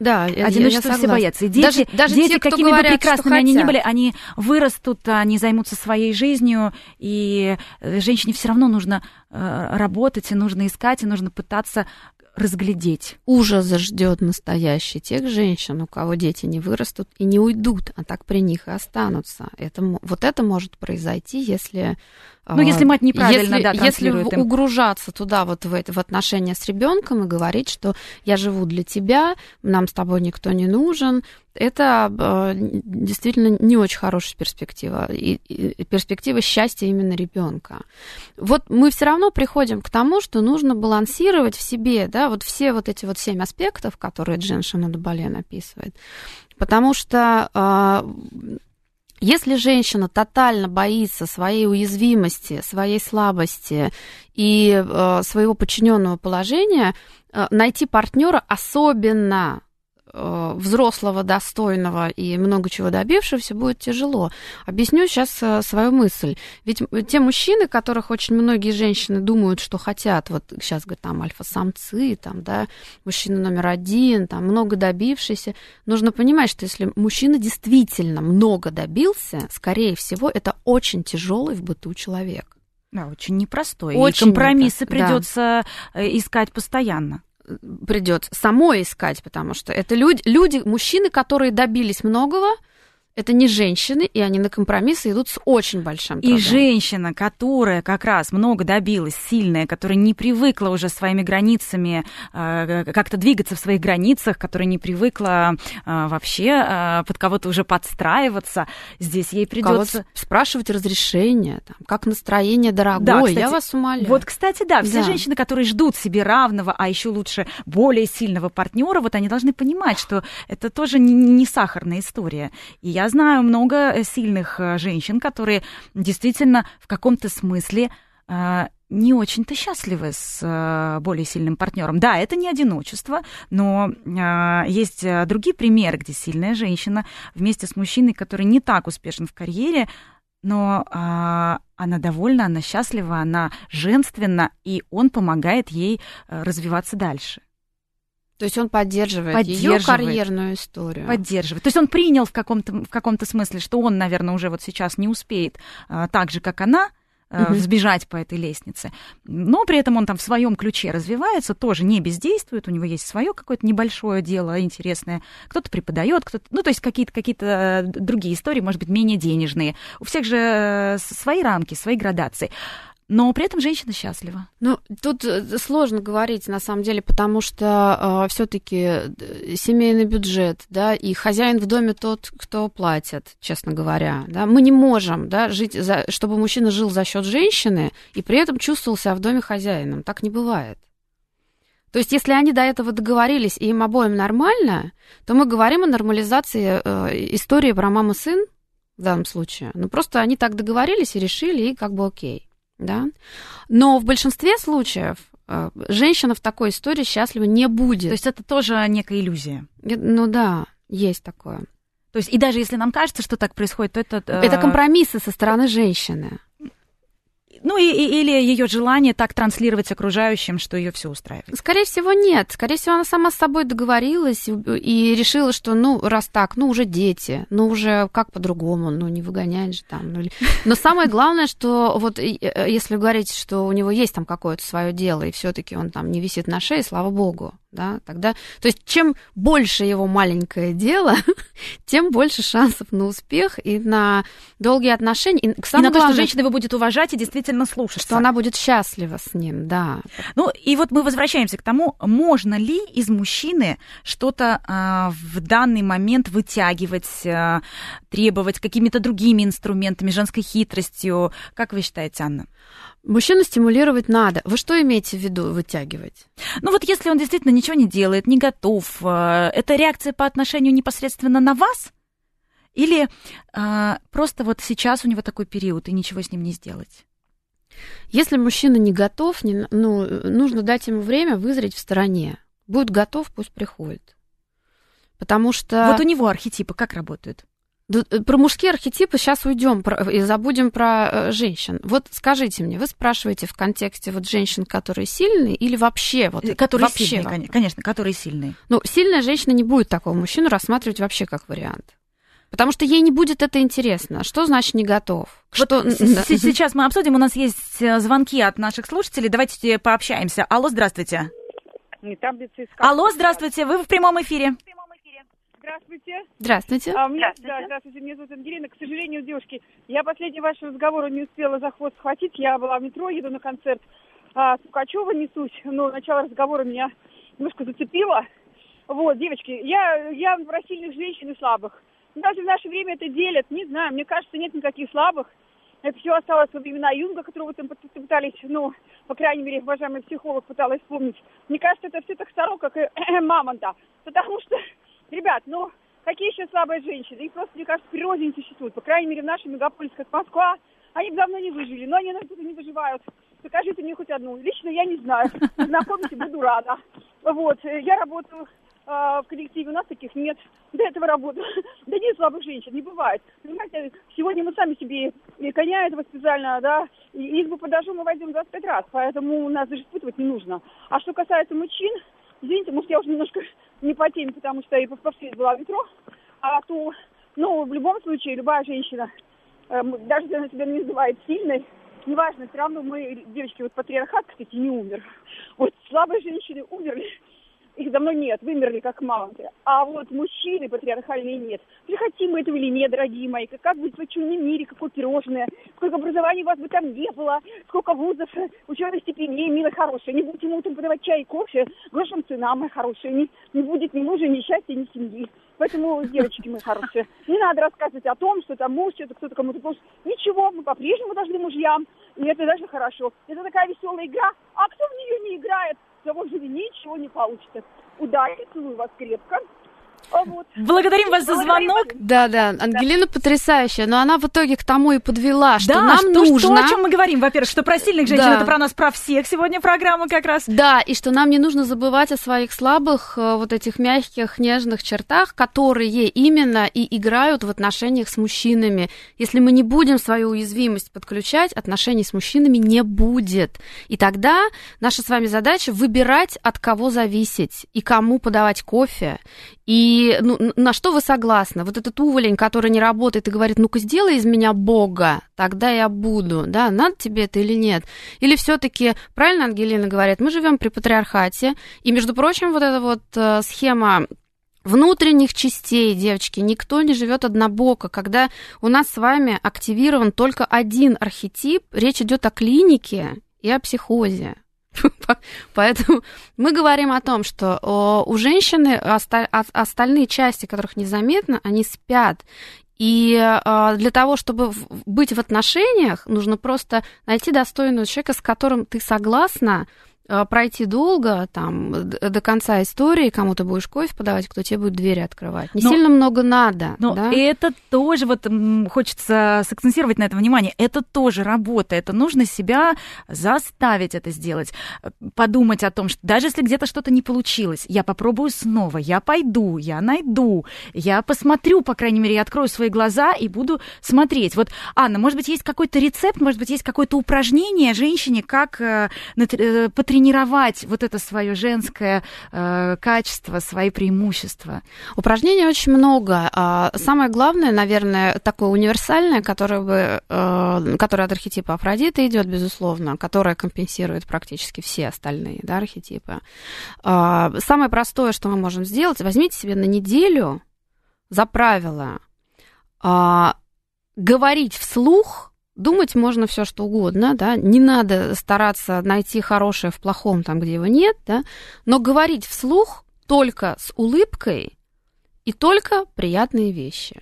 Да, одиночество я, я все боятся. И дети, даже, даже дети те, какими говорят, бы прекрасными они ни были, они вырастут, они займутся своей жизнью, и э, женщине все равно нужно э, работать, и нужно искать, и нужно пытаться разглядеть. Ужас ждет настоящий тех женщин, у кого дети не вырастут и не уйдут, а так при них и останутся. Это, вот это может произойти, если ну, если мать неправильно, если, да, если им. угружаться туда вот в, это, в отношения с ребенком и говорить, что я живу для тебя, нам с тобой никто не нужен, это э, действительно не очень хорошая перспектива. И, и перспектива счастья именно ребенка. Вот мы все равно приходим к тому, что нужно балансировать в себе, да, вот все вот эти вот семь аспектов, которые Джен Шанадабале написывает. Потому что э, если женщина тотально боится своей уязвимости, своей слабости и э, своего подчиненного положения, э, найти партнера особенно взрослого, достойного и много чего добившегося будет тяжело. Объясню сейчас э, свою мысль. Ведь те мужчины, которых очень многие женщины думают, что хотят, вот сейчас говорят, там альфа-самцы, там, да, мужчина номер один, там, много добившийся, нужно понимать, что если мужчина действительно много добился, скорее всего, это очень тяжелый в быту человек. Да, очень непростой. Очень и компромиссы придется да. Э, искать постоянно придется самой искать, потому что это люди, люди, мужчины, которые добились многого, это не женщины, и они на компромиссы идут с очень большим трудом. И женщина, которая как раз много добилась, сильная, которая не привыкла уже своими границами э, как-то двигаться в своих границах, которая не привыкла э, вообще э, под кого-то уже подстраиваться, здесь ей придется спрашивать разрешение, там, как настроение, дорогой, да, кстати, я вас умоляю. Вот, кстати, да, все да. женщины, которые ждут себе равного, а еще лучше более сильного партнера, вот они должны понимать, что это тоже не, не сахарная история. И я я знаю много э, сильных э, женщин, которые действительно в каком-то смысле э, не очень-то счастливы с более сильным партнером. Да, это не одиночество, но есть другие примеры, где сильная женщина вместе с мужчиной, который не так успешен в карьере, но она довольна, она счастлива, она женственна, и он помогает ей развиваться дальше. То есть он поддерживает, поддерживает ее карьерную историю. Поддерживает. То есть он принял в каком-то, в каком-то смысле, что он, наверное, уже вот сейчас не успеет а, так же, как она, угу. взбежать по этой лестнице. Но при этом он там в своем ключе развивается, тоже не бездействует, у него есть свое какое-то небольшое дело интересное. Кто-то преподает, кто-то, ну, то есть какие-то какие э, другие истории, может быть, менее денежные. У всех же э, свои рамки, свои градации. Но при этом женщина счастлива. Ну, тут э, сложно говорить, на самом деле, потому что э, все-таки семейный бюджет, да, и хозяин в доме тот, кто платит, честно говоря. Да. Мы не можем, да, жить, за, чтобы мужчина жил за счет женщины и при этом чувствовал себя в доме хозяином. Так не бывает. То есть, если они до этого договорились, и им обоим нормально, то мы говорим о нормализации э, истории про маму-сын в данном случае. Ну, просто они так договорились и решили, и как бы окей да. Но в большинстве случаев э, женщина в такой истории счастлива не будет. То есть это тоже некая иллюзия. Ну да, есть такое. То есть и даже если нам кажется, что так происходит, то это... Это компромиссы со стороны женщины. Ну, и, и, или ее желание так транслировать окружающим, что ее все устраивает. Скорее всего, нет. Скорее всего, она сама с собой договорилась и, решила, что, ну, раз так, ну, уже дети, ну, уже как по-другому, ну, не выгонять же там. Ну, но самое главное, что вот э, если говорить, что у него есть там какое-то свое дело, и все-таки он там не висит на шее, слава богу, да, тогда, то есть чем больше его маленькое дело, тем больше шансов на успех и на долгие отношения. И, и на то, что женщина его будет уважать и действительно слушать. Что она будет счастлива с ним, да. Ну, и вот мы возвращаемся к тому, можно ли из мужчины что-то а, в данный момент вытягивать, а, требовать какими-то другими инструментами, женской хитростью. Как вы считаете, Анна? Мужчину стимулировать надо. Вы что имеете в виду вытягивать? Ну вот если он действительно ничего не делает, не готов, э, это реакция по отношению непосредственно на вас? Или а, просто вот сейчас у него такой период, и ничего с ним не сделать? Если мужчина не готов, не, ну, нужно дать ему время вызреть в стороне. Будет готов, пусть приходит. Потому что... Вот у него архетипы как работают? Э, про мужские архетипы сейчас уйдем и забудем про э, женщин. Вот скажите мне, вы спрашиваете в контексте вот женщин, которые сильные, или вообще вот э, которые вообще сильные, вам? конечно, которые сильные. Ну, сильная женщина не будет такого мужчину рассматривать вообще как вариант. Потому что ей не будет это интересно. Что значит не готов? Вот что... Сейчас мы обсудим. У нас есть звонки от наших слушателей. Давайте пообщаемся. Алло, здравствуйте. Не таблицы Алло, здравствуйте. Вы в прямом эфире. Здравствуйте. Здравствуйте. А, меня, здравствуйте. Да, здравствуйте. Меня зовут Ангелина. К сожалению, девушки, я последний ваш разговор не успела за хвост схватить. Я была в метро, еду на концерт. А, Пукачева несусь, но начало разговора меня немножко зацепило. Вот, девочки, я, я про сильных женщин и слабых. Даже в наше время это делят, не знаю, мне кажется, нет никаких слабых. Это все осталось во времена Юнга, которого вы там пытались, ну, по крайней мере, уважаемый психолог пыталась вспомнить. Мне кажется, это все так старо, как и мамонта. Потому что Ребят, ну, какие еще слабые женщины? Их просто, мне кажется, в природе не существует. По крайней мере, в нашем мегаполисе, как Москва, они давно не выжили, но они тут не выживают. Покажите мне хоть одну. Лично я не знаю. Знакомьте, буду рада. Вот, я работаю э, в коллективе, у нас таких нет. До этого работаю. Да нет слабых женщин, не бывает. Понимаете, сегодня мы сами себе и коня этого специально, да, и избу подожжу мы войдем 25 раз, поэтому нас даже испытывать не нужно. А что касается мужчин, извините, может, я уже немножко не по теме, потому что я по повсюду была в метро, а то, ну, в любом случае, любая женщина, э, даже если она себя не называет сильной, неважно, все равно мы, девочки, вот патриархат, кстати, не умер. Вот слабые женщины умерли, их давно нет, вымерли как мамонты. А вот мужчины патриархальные нет. Хотим мы этого или нет, дорогие мои, как быть в очумном мире, какое пирожное, сколько образований у вас бы там не было, сколько вузов, ученых степеней, милые, хорошие. Не будете ему утром подавать чай и кофе, грошам цена, мои хорошие. Не, не будет ни мужа, ни счастья, ни семьи. Поэтому, девочки мои хорошие, не надо рассказывать о том, что там муж, что-то кто-то кому-то должен. Ничего, мы по-прежнему должны мужьям, и это даже хорошо. Это такая веселая игра. А кто в нее не играет? Того же ничего не получится. Удачи, целую вас крепко. А. Благодарим вас за звонок. Да, да, Ангелина да. потрясающая, но она в итоге к тому и подвела, что да, нам что, нужно... Что, о чем мы говорим? Во-первых, что про сильных женщин, да. это про нас, про всех сегодня программа как раз. Да, и что нам не нужно забывать о своих слабых, э, вот этих мягких, нежных чертах, которые именно и играют в отношениях с мужчинами. Если мы не будем свою уязвимость подключать, отношений с мужчинами не будет. И тогда наша с вами задача выбирать, от кого зависеть, и кому подавать кофе, и ну, на что вы согласны? Вот этот уволень, который не работает и говорит, ну-ка сделай из меня Бога, тогда я буду, да, надо тебе это или нет? Или все таки правильно Ангелина говорит, мы живем при патриархате, и, между прочим, вот эта вот э, схема внутренних частей, девочки, никто не живет однобоко. Когда у нас с вами активирован только один архетип, речь идет о клинике и о психозе. Поэтому мы говорим о том, что у женщины остальные части, которых незаметно, они спят. И а, для того, чтобы быть в отношениях, нужно просто найти достойного человека, с которым ты согласна, пройти долго, там, до конца истории, кому ты будешь кофе подавать, кто тебе будет двери открывать. Не но, сильно много надо. Но да? это тоже, вот хочется сакцентировать на это внимание, это тоже работа, это нужно себя заставить это сделать, подумать о том, что даже если где-то что-то не получилось, я попробую снова, я пойду, я найду, я посмотрю, по крайней мере, я открою свои глаза и буду смотреть. Вот, Анна, может быть, есть какой-то рецепт, может быть, есть какое-то упражнение женщине, как э, э тренировать вот это свое женское э, качество, свои преимущества? Упражнений очень много. А самое главное, наверное, такое универсальное, которое, бы, э, которое от архетипа Афродиты идет, безусловно, которое компенсирует практически все остальные да, архетипы. А, самое простое, что мы можем сделать, возьмите себе на неделю за правило а, говорить вслух Думать можно все что угодно, да, не надо стараться найти хорошее в плохом там, где его нет, да, но говорить вслух только с улыбкой и только приятные вещи.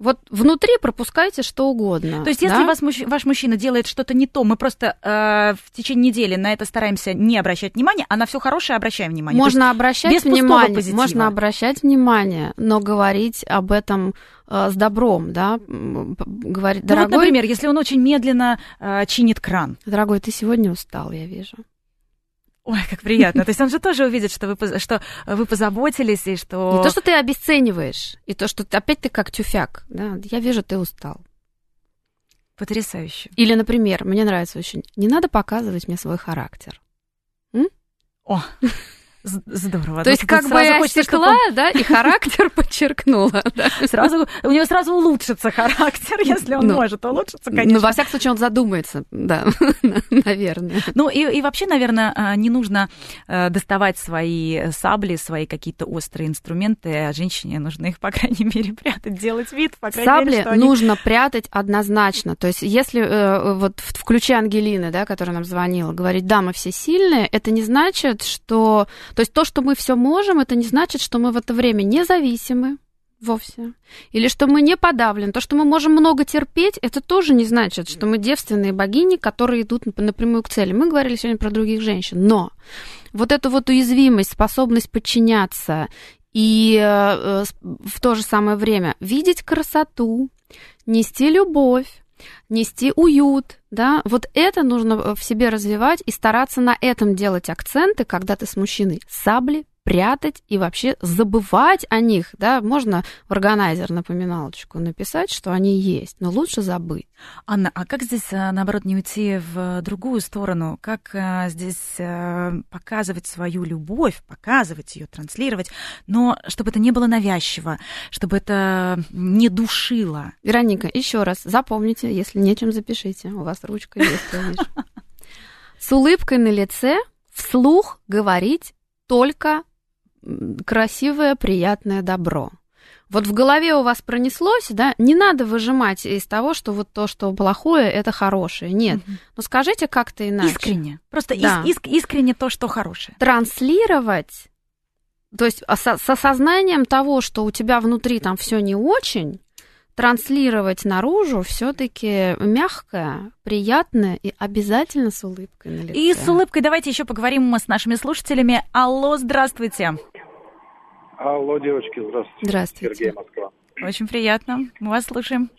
Вот внутри пропускайте что угодно. То есть, если да? вас, ваш мужчина делает что-то не то, мы просто э, в течение недели на это стараемся не обращать внимания, а на все хорошее обращаем внимание. Можно обращать без внимание, можно обращать внимание, но говорить об этом э, с добром, да, говорить, ну, дорогой. Вот, например, если он очень медленно э, чинит кран. Дорогой, ты сегодня устал, я вижу. Ой, как приятно. То есть он же тоже увидит, что вы, что вы позаботились и что... Не то, что ты обесцениваешь, и то, что опять ты как тюфяк. Да? Я вижу, ты устал. Потрясающе. Или, например, мне нравится очень, не надо показывать мне свой характер. М? О, Здорово. То есть как бы я отсекла, да, и характер подчеркнула. Сразу, у него сразу улучшится характер, если он ну, может улучшиться, конечно. Ну, во всяком случае, он задумается, да, наверное. Ну, и, и вообще, наверное, а, не нужно э, доставать свои сабли, свои какие-то острые инструменты, а женщине нужно их, по крайней мере, прятать, делать вид, по крайней Сабли мере, что нужно они... прятать однозначно. То есть если э, вот в ключе Ангелины, да, которая нам звонила, говорить, да, мы все сильные, это не значит, что то есть то, что мы все можем, это не значит, что мы в это время независимы вовсе. Или что мы не подавлены. То, что мы можем много терпеть, это тоже не значит, что мы девственные богини, которые идут напрямую к цели. Мы говорили сегодня про других женщин. Но вот эту вот уязвимость, способность подчиняться и э, в то же самое время видеть красоту, нести любовь, нести уют, да, вот это нужно в себе развивать и стараться на этом делать акценты, когда ты с мужчиной сабли, прятать и вообще забывать о них, да, можно в органайзер напоминалочку написать, что они есть, но лучше забыть. Анна, а как здесь, э, наоборот, не уйти в другую сторону? Как э, здесь э, показывать свою любовь, показывать ее, транслировать, но чтобы это не было навязчиво, чтобы это не душило? Вероника, еще раз, запомните, если нечем, запишите. У вас ручка есть, я вижу. С улыбкой на лице вслух говорить только красивое, приятное добро. Вот в голове у вас пронеслось, да, не надо выжимать из того, что вот то, что плохое, это хорошее. Нет. Угу. Ну скажите как-то иначе. Искренне. Просто да. иск, искренне то, что хорошее. Транслировать, то есть с, с осознанием того, что у тебя внутри там все не очень, транслировать наружу все-таки мягкое, приятное и обязательно с улыбкой на лице. И с улыбкой давайте еще поговорим с нашими слушателями. Алло, здравствуйте. Алло, девочки, здравствуйте. Здравствуйте. Сергей Москва. Очень приятно. Мы вас слушаем.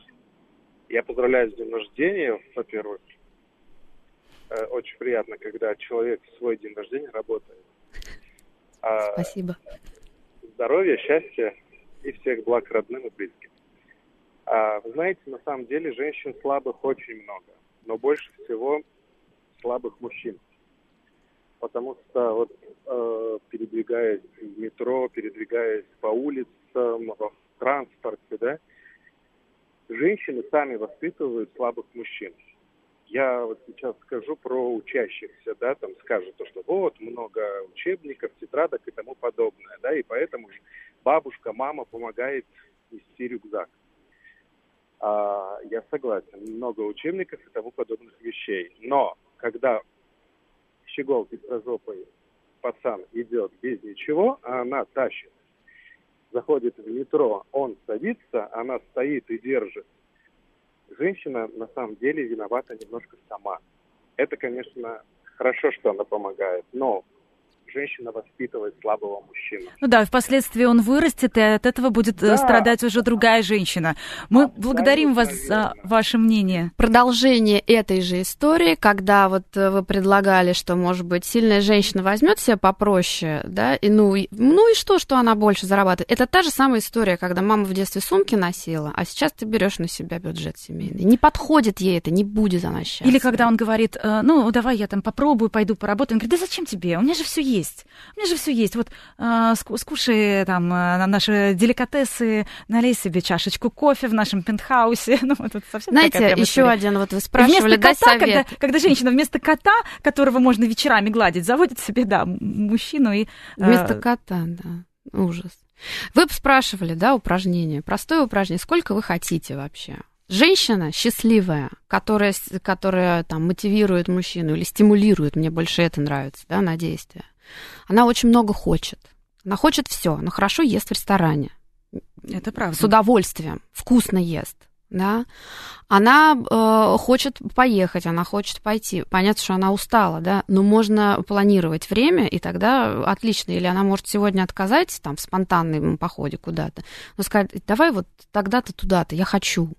Я поздравляю с днем рождения, во-первых. Э, очень приятно, когда человек в свой день рождения работает. А, Спасибо. Здоровья, счастья и всех благ родным и близким. А, вы знаете, на самом деле женщин слабых очень много, но больше всего слабых мужчин. Потому что вот э, передвигаясь в метро, передвигаясь по улицам, в транспорте, да, женщины сами воспитывают слабых мужчин. я вот сейчас скажу про учащихся, да, там скажут то, что вот много учебников, тетрадок и тому подобное, да, и поэтому бабушка, мама помогает нести рюкзак. А, я согласен, много учебников и тому подобных вещей. Но когда щегол пестрозопый пацан идет без ничего, а она тащит, заходит в метро, он садится, она стоит и держит. Женщина на самом деле виновата немножко сама. Это, конечно, хорошо, что она помогает, но женщина воспитывает слабого мужчину. Ну да, впоследствии он вырастет, и от этого будет э, да. страдать уже другая женщина. Мы Абсолютно благодарим вас верно. за ваше мнение. Продолжение этой же истории, когда вот э, вы предлагали, что, может быть, сильная женщина возьмет себя попроще, да, и ну, и, ну и что, что она больше зарабатывает? Это та же самая история, когда мама в детстве сумки носила, а сейчас ты берешь на себя бюджет семейный. Не подходит ей это, не будет она счастлива. Или когда он говорит, «Э, ну, давай я там попробую, пойду поработаю. Он говорит, да зачем тебе? У меня же все есть есть. У меня же все есть. Вот э, скушай там э, наши деликатесы, налей себе чашечку кофе в нашем пентхаусе. Ну, вот это совсем Знаете, еще один, вот вы спрашивали, вместо кота, когда, когда женщина вместо кота, которого можно вечерами гладить, заводит себе, да, мужчину и... Э... Вместо кота, да. Ужас. Вы спрашивали, да, упражнение. Простое упражнение. Сколько вы хотите вообще? Женщина счастливая, которая, которая там мотивирует мужчину или стимулирует, мне больше это нравится, да, на действие. Она очень много хочет. Она хочет все. Она хорошо ест в ресторане. Это правда. С удовольствием. Вкусно ест. Да? Она э, хочет поехать, она хочет пойти. Понятно, что она устала, да, но можно планировать время, и тогда отлично. Или она может сегодня отказать там в спонтанном походе куда-то, но сказать, давай вот тогда-то туда-то, я хочу.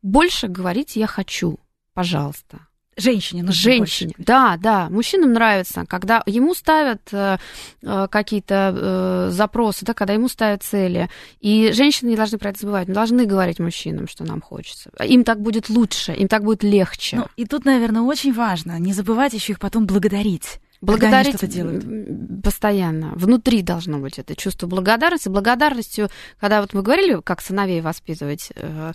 Больше говорить я хочу, пожалуйста. Женщине нужно Женщине, больше. да, да. Мужчинам нравится, когда ему ставят э, э, какие-то э, запросы, да, когда ему ставят цели. И женщины не должны про это забывать, не должны говорить мужчинам, что нам хочется. Им так будет лучше, им так будет легче. Ну, и тут, наверное, очень важно не забывать еще их потом благодарить. Благодарить постоянно. Внутри должно быть это чувство благодарности. Благодарностью, когда вот мы говорили, как сыновей воспитывать, э,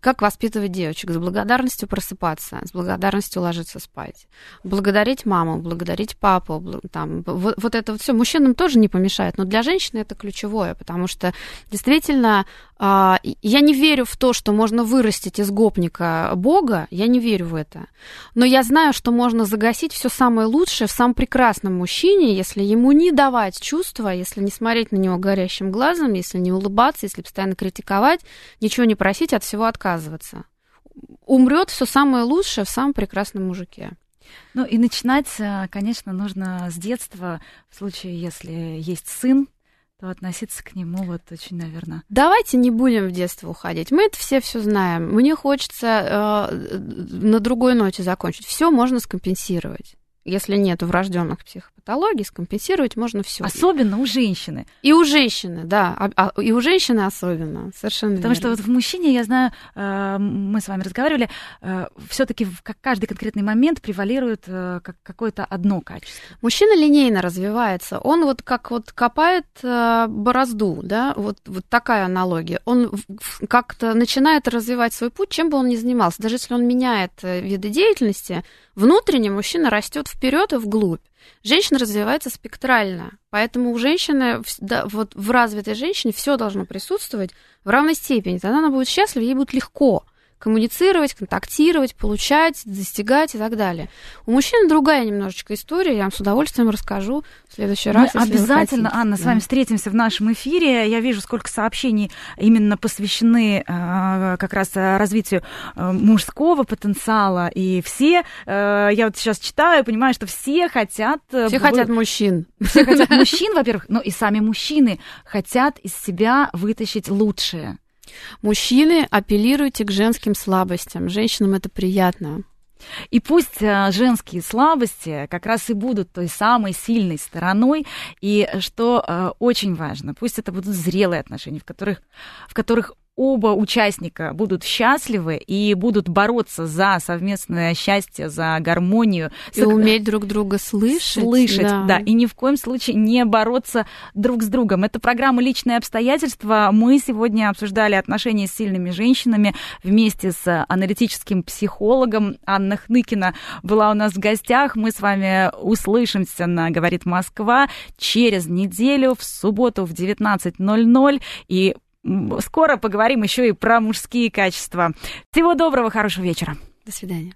как воспитывать девочек, с благодарностью просыпаться, с благодарностью ложиться спать, благодарить маму, благодарить папу, там, вот, вот это вот все мужчинам тоже не помешает, но для женщины это ключевое, потому что действительно а, я не верю в то, что можно вырастить из гопника Бога, я не верю в это, но я знаю, что можно загасить все самое лучшее в самом прекрасном мужчине, если ему не давать чувства, если не смотреть на него горящим глазом, если не улыбаться, если постоянно критиковать, ничего не просить, от всего отказываться. Умрет все самое лучшее в самом прекрасном мужике. Ну и начинать, э, конечно, нужно с детства, в случае, если есть сын, то относиться к нему вот очень, наверное. Давайте не будем в детство уходить. Мы это все все знаем. Мне хочется э, на другой ноте закончить. Все можно скомпенсировать если нет врожденных психопатологий, скомпенсировать можно все. Особенно у женщины. И у женщины, да, а, а, и у женщины особенно, совершенно Потому верно. что вот в мужчине, я знаю, э, мы с вами разговаривали, э, все-таки в каждый конкретный момент превалирует э, какое-то одно качество. Мужчина линейно развивается, он вот как вот копает борозду, да, вот, вот такая аналогия. Он как-то начинает развивать свой путь, чем бы он ни занимался. Даже если он меняет виды деятельности, внутренне мужчина растет вперед и вглубь. Женщина развивается спектрально, поэтому у женщины, да, вот в развитой женщине все должно присутствовать в равной степени. Тогда она будет счастлива, ей будет легко коммуницировать, контактировать, получать, достигать и так далее. У мужчин другая немножечко история, я вам с удовольствием расскажу в следующий раз. Мы обязательно, Анна, да. с вами встретимся в нашем эфире. Я вижу, сколько сообщений именно посвящены э, как раз развитию э, мужского потенциала, и все, э, я вот сейчас читаю, понимаю, что все хотят... Все хотят мужчин. Все хотят мужчин, во-первых, но и сами мужчины хотят из себя вытащить лучшее. Мужчины, апеллируйте к женским слабостям. Женщинам это приятно. И пусть э, женские слабости как раз и будут той самой сильной стороной, и что э, очень важно, пусть это будут зрелые отношения, в которых, в которых оба участника будут счастливы и будут бороться за совместное счастье, за гармонию. И Сог... уметь друг друга слышать. Слышать, да. да. И ни в коем случае не бороться друг с другом. Это программа «Личные обстоятельства». Мы сегодня обсуждали отношения с сильными женщинами вместе с аналитическим психологом Анна Хныкина была у нас в гостях. Мы с вами услышимся на «Говорит Москва» через неделю в субботу в 19.00. И скоро поговорим еще и про мужские качества. Всего доброго, хорошего вечера. До свидания.